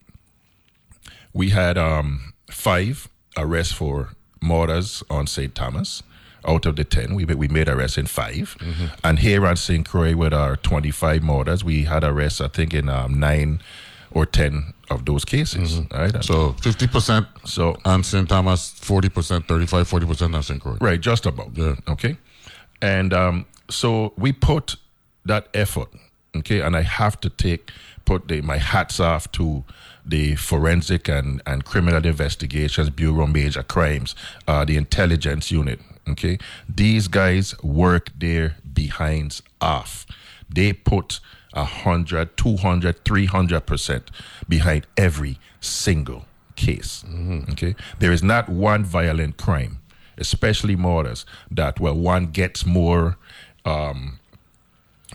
we had um, five arrests for murders on St. Thomas. Out of the 10, we, we made arrests in 5 Mm-hmm. And here on St. Croix, with our 25 murders, we had arrests, I think, in um, nine or 10 of those cases. Right? Mm-hmm. So fifty percent so on St. Thomas, forty percent, 35, 40 percent on St. Croix. Right, just about. Yeah. Okay. And um, so we put that effort, okay, and I have to take put the, my hats off to the forensic and, and criminal investigations bureau major crimes, uh, the intelligence unit. Okay. These guys work their behinds off. They put a hundred, two hundred, three hundred percent behind every single case. Okay. There is not one violent crime especially murders, that where one gets more, um,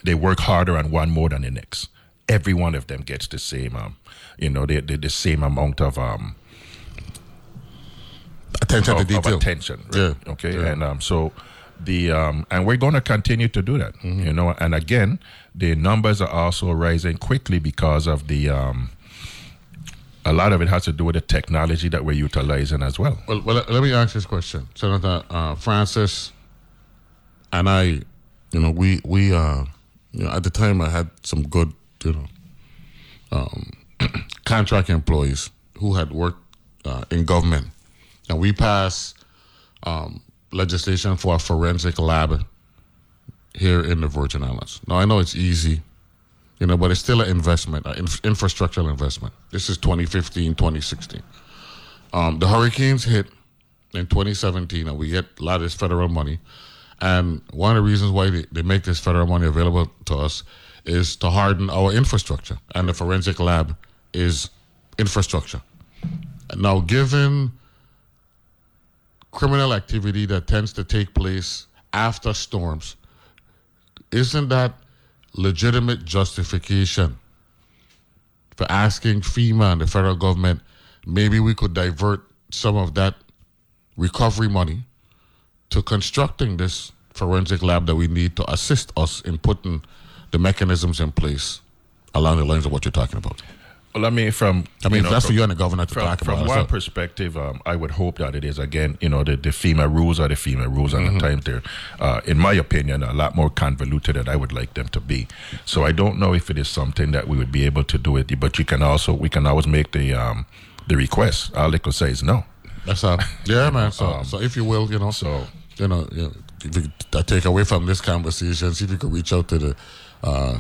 they work harder on one more than the next. Every one of them gets the same, um, you know, the, the, the same amount of um, Attention to of, of attention. right? Yeah. Okay. Yeah. And um, so the um, and we're going to continue to do that. Mm-hmm. You know, and again, the numbers are also rising quickly because of the. Um, a lot of it has to do with the technology that we're utilizing as well. Well, well, let me ask this question, Senator uh, Francis, and I. You know, we we uh, you know, at the time I had some good, you know, um, contract employees who had worked uh, in government, and we passed um, legislation for a forensic lab here in the Virgin Islands. Now I know it's easy, you know, but it's still an investment, an inf- infrastructural investment. This is 2015, 2016. Um, the hurricanes hit in 2017, and we get a lot of this federal money. And one of the reasons why they, they make this federal money available to us is to harden our infrastructure. And the forensic lab is infrastructure. Now, given criminal activity that tends to take place after storms, isn't that legitimate justification for asking FEMA and the federal government maybe we could divert some of that recovery money to constructing this forensic lab that we need to assist us in putting the mechanisms in place along the lines of what you're talking about. Well, I mean, from I mean, you know, that's from, for you and the governor to from, talk from about. one So- perspective, um, I would hope that it is again, you know, the, the FEMA rules are the FEMA rules, and Mm-hmm. at times they're, uh, in my opinion, a lot more convoluted than I would like them to be. So I don't know if it is something that we would be able to do it, but you can also we can always make the um, the request. All I could say is no. That's all. Yeah, man. So, Um, so if you will, you know, so you know, you know if you could, uh, take away from this conversation, see if you could reach out to the uh,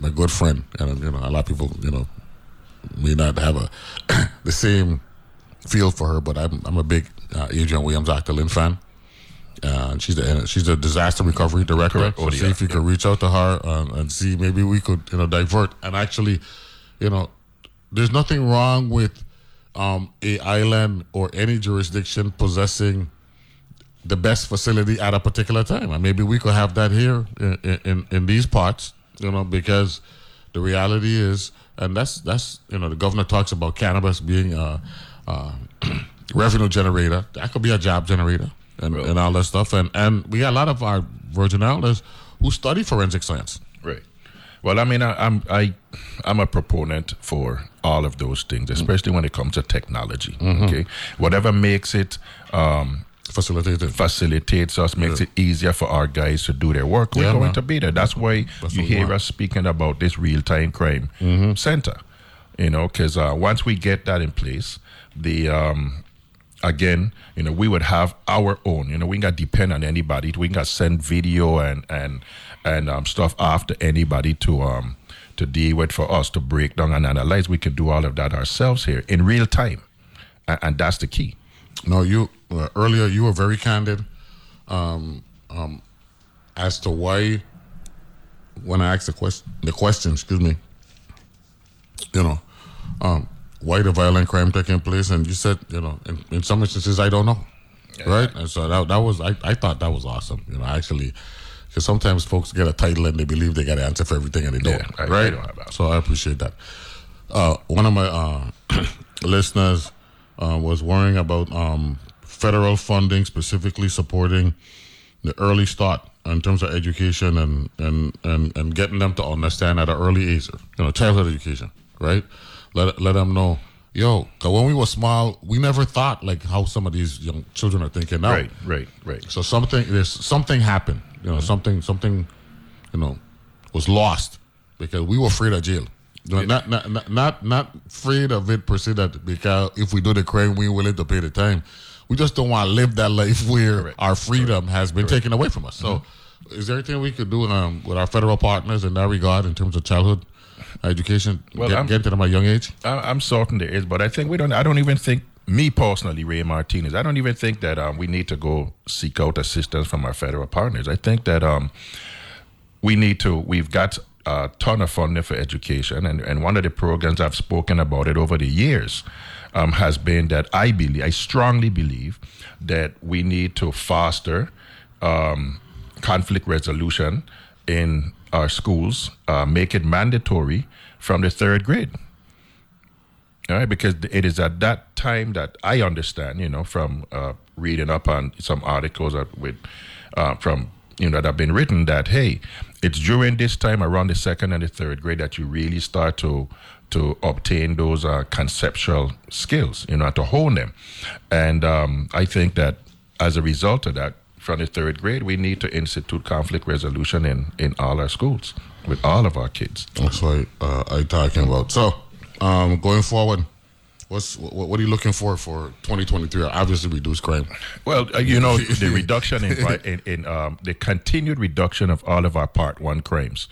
my good friend, and you know, a lot of people, you know, may not have a the same feel for her, but I'm I'm a big uh, Adrienne Williams Octalien fan. Uh, and she's the she's the disaster recovery director. Correct. So Oh, see yeah, if you could reach out to her uh, and see maybe we could you know divert and actually, you know, there's nothing wrong with um, a island or any jurisdiction possessing the best facility at a particular time, and maybe we could have that here in in, in these parts, you know, because the reality is, and that's that's you know, the governor talks about cannabis being a, a revenue generator. That could be a job generator and, and all that stuff, and and we got a lot of our Virgin Islanders who study forensic science. Right. Well, I mean, I, I'm I, I'm a proponent for all of those things, especially when it comes to technology. Mhm. Okay, whatever makes it um, facilitated facilitates us, makes it easier for our guys to do their work. We're Yeah, going man. to be there. That's why That's you hear us speaking about this real time crime Mhm. center. You know, because uh, once we get that in place, the um, again, you know, we would have our own. You know, we ain't got to depend on anybody. We ain't got to send video and and and um, stuff after anybody to um to deal with for us to break down and analyze. We can do all of that ourselves here in real time, and, and that's the key. No, you uh, earlier you were very candid um, um, as to why when I asked the question, the question, excuse me, you know, um, why the violent crime taking place, and you said, you know, in, in some instances I don't know, right? And so that that was I, I thought that was awesome, you know, actually. Because sometimes folks get a title and they believe they got an answer for everything and they don't, I- I right? don't so I appreciate that. Uh, one of my uh, listeners uh, was worrying about um, federal funding, specifically supporting the early start in terms of education and, and, and, and getting them to understand at an early age, you know, childhood education, right? Let, let them know, yo, 'cause when we were small, we never thought like how some of these young children are thinking now. Right, right, right. So something, there's something happened, you know, something, something, you know, was lost because we were afraid of jail. You know, not, not, not, not, afraid of it per se that because if we do the crime, we're willing to pay the time. We just don't want to live that life where our freedom has been taken away from us. So, is there anything we could do um, with our federal partners in that regard in terms of childhood education? Well, get, I'm- get to them at a young age. I, I'm certain there is, but I think we don't. I don't even think me personally, Ray Martinez. I don't even think that um, we need to go seek out assistance from our federal partners. I think that um, we need to. We've got a ton of funding for education, and, and one of the programs I've spoken about it over the years um, has been that I believe, I strongly believe that we need to foster um, conflict resolution in our schools, uh, make it mandatory from the third grade. All right, because it is at that time that I understand, you know, from uh, reading up on some articles with uh, from you know that have been written that hey, it's during this time around the second and the third grade that you really start to to obtain those uh, conceptual skills, you know, to hone them, and um, I think that as a result of that, from the third grade, we need to institute conflict resolution in in all our schools with all of our kids. That's what uh, I'm talking about. So, um, going forward, what's what, what are you looking for for 2023? Obviously, reduce crime. Well, uh, you know, the reduction in, in, in um, the continued reduction of all of our Part One crimes,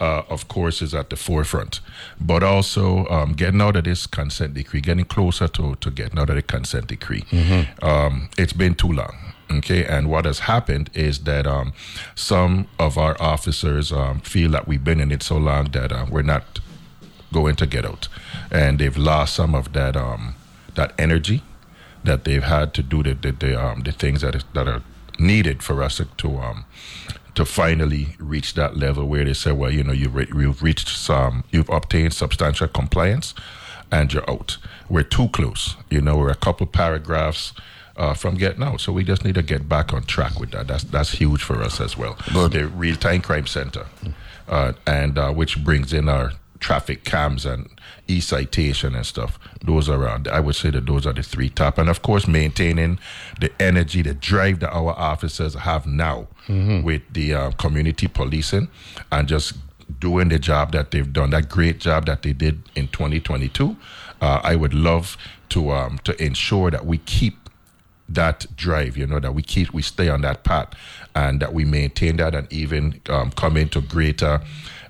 uh, of course, is at the forefront. But also um, getting out of this consent decree, getting closer to, to getting out of the consent decree. Mhm. Um, it's been too long. Okay, and what has happened is that um, some of our officers um, feel that we've been in it so long that uh, we're not going to get out, and they've lost some of that um, that energy that they've had to do the the, the, um, the things that is, that are needed for us to to, um, to finally reach that level where they say, well, you know, you've, re- you've reached some, you've obtained substantial compliance, and you're out. We're too close. You know, we're a couple paragraphs. Uh, from getting out, so we just need to get back on track with that. That's that's huge for us as well. Good. The real time crime center, uh, and uh, which brings in our traffic cams and e-citation and stuff. Those are, uh, I would say that those are the three top. And of course, maintaining the energy, the drive that our officers have now with the uh, community policing and just doing the job that they've done, that great job that they did in 2022. Uh, I would love to um, to ensure that we keep that drive, you know, that we keep, we stay on that path and that we maintain that and even um, come into greater,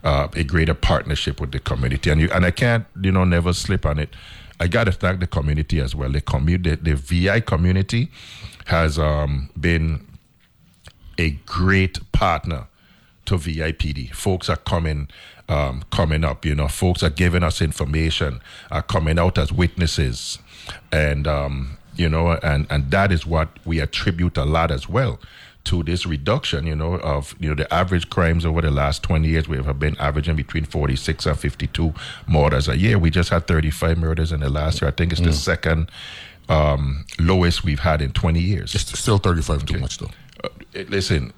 uh, a greater partnership with the community. And you, and I can't, you know, never slip on it. I got to thank the community as well. The community, the, VI community has um, been a great partner to VIPD. Folks are coming, um, coming up. You know, folks are giving us information, are coming out as witnesses, and um, you know, and and that is what we attribute a lot as well to this reduction. You know, of you know the average crimes over the last twenty years we have been averaging between forty six and fifty two murders a year. We just had thirty five murders in the last year. I think it's the second um, lowest we've had in twenty years. It's still 35 too much, though. Uh, listen,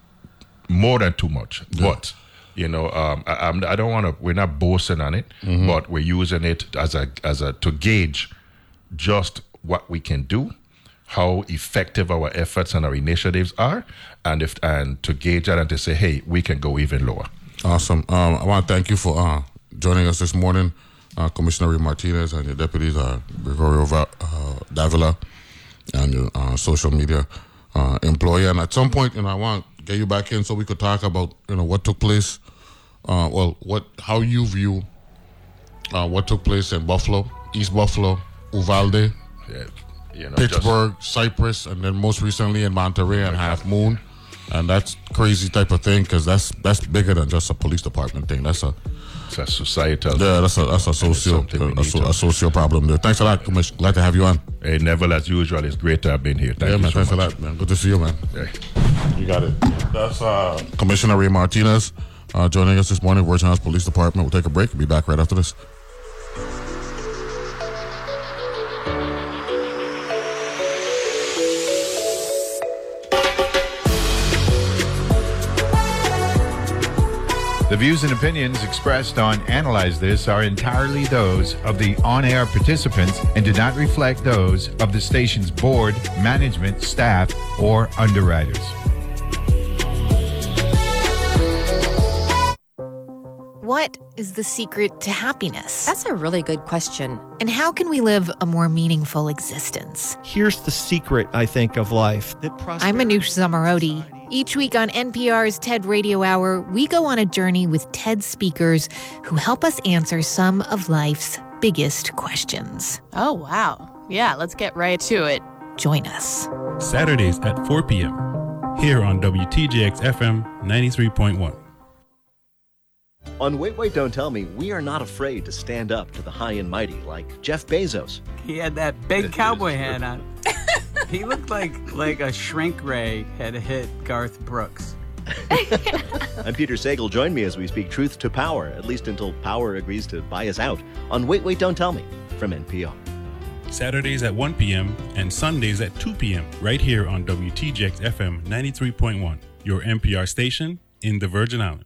more than too much. But you know, um, I, I'm, I don't want to. We're not boasting on it, Mhm. but we're using it as a as a to gauge just what we can do, how effective our efforts and our initiatives are, and if and to gauge that and to say, hey, we can go even lower. Awesome. Um, I want to thank you for uh, joining us this morning, uh, Commissioner Ray Martinez and your deputies, uh, Gregorio Va- uh, Davila, and your uh, social media uh, employee. And at some point, you know, I want to get you back in so we could talk about, you know, what took place. Uh, well, what how you view uh, what took place in Buffalo, East Buffalo, Uvalde, Yeah, you know, just- Pittsburgh, Cypress, and then most recently in Monterey and Half Moon. And that's crazy type of thing because that's that's bigger than just a police department thing. That's a it's a societal. Yeah, that's a that's a social a, so- a socio problem there. Thanks a lot, Commissioner. Glad to have you on. Hey, Neville, as usual, it's great to have been here. Thank yeah, you man. so thanks much. a lot, man. Good to see you, man. Yeah. You got it. That's uh, Commissioner Ray Martinez uh, joining us this morning, Virgin House Police Department. We'll take a break. We'll be back right after this. The views and opinions expressed on Analyze This are entirely those of the on air participants and do not reflect those of the station's board, management, staff, or underwriters. What is the secret to happiness? That's a really good question. And how can we live a more meaningful existence? Here's the secret, I think, of life. That I'm Manoush Zomorodi. Each week on NPR's TED Radio Hour, we go on a journey with TED speakers who help us answer some of life's biggest questions. Oh, wow. Yeah, let's get right to it. Join us. Saturdays at 4 p.m. here on WTJX FM 93.1. On Wait, Wait, Don't Tell Me, we are not afraid to stand up to the high and mighty like Jeff Bezos. He had that big cowboy hat on. He looked like like a shrink ray had hit Garth Brooks. I'm Peter Sagal. Join me as we speak truth to power, at least until power agrees to buy us out, on Wait, Wait, Don't Tell Me from NPR. Saturdays at 1 p.m. and Sundays at 2 p.m. right here on WTJX FM 93.1, your NPR station in the Virgin Islands.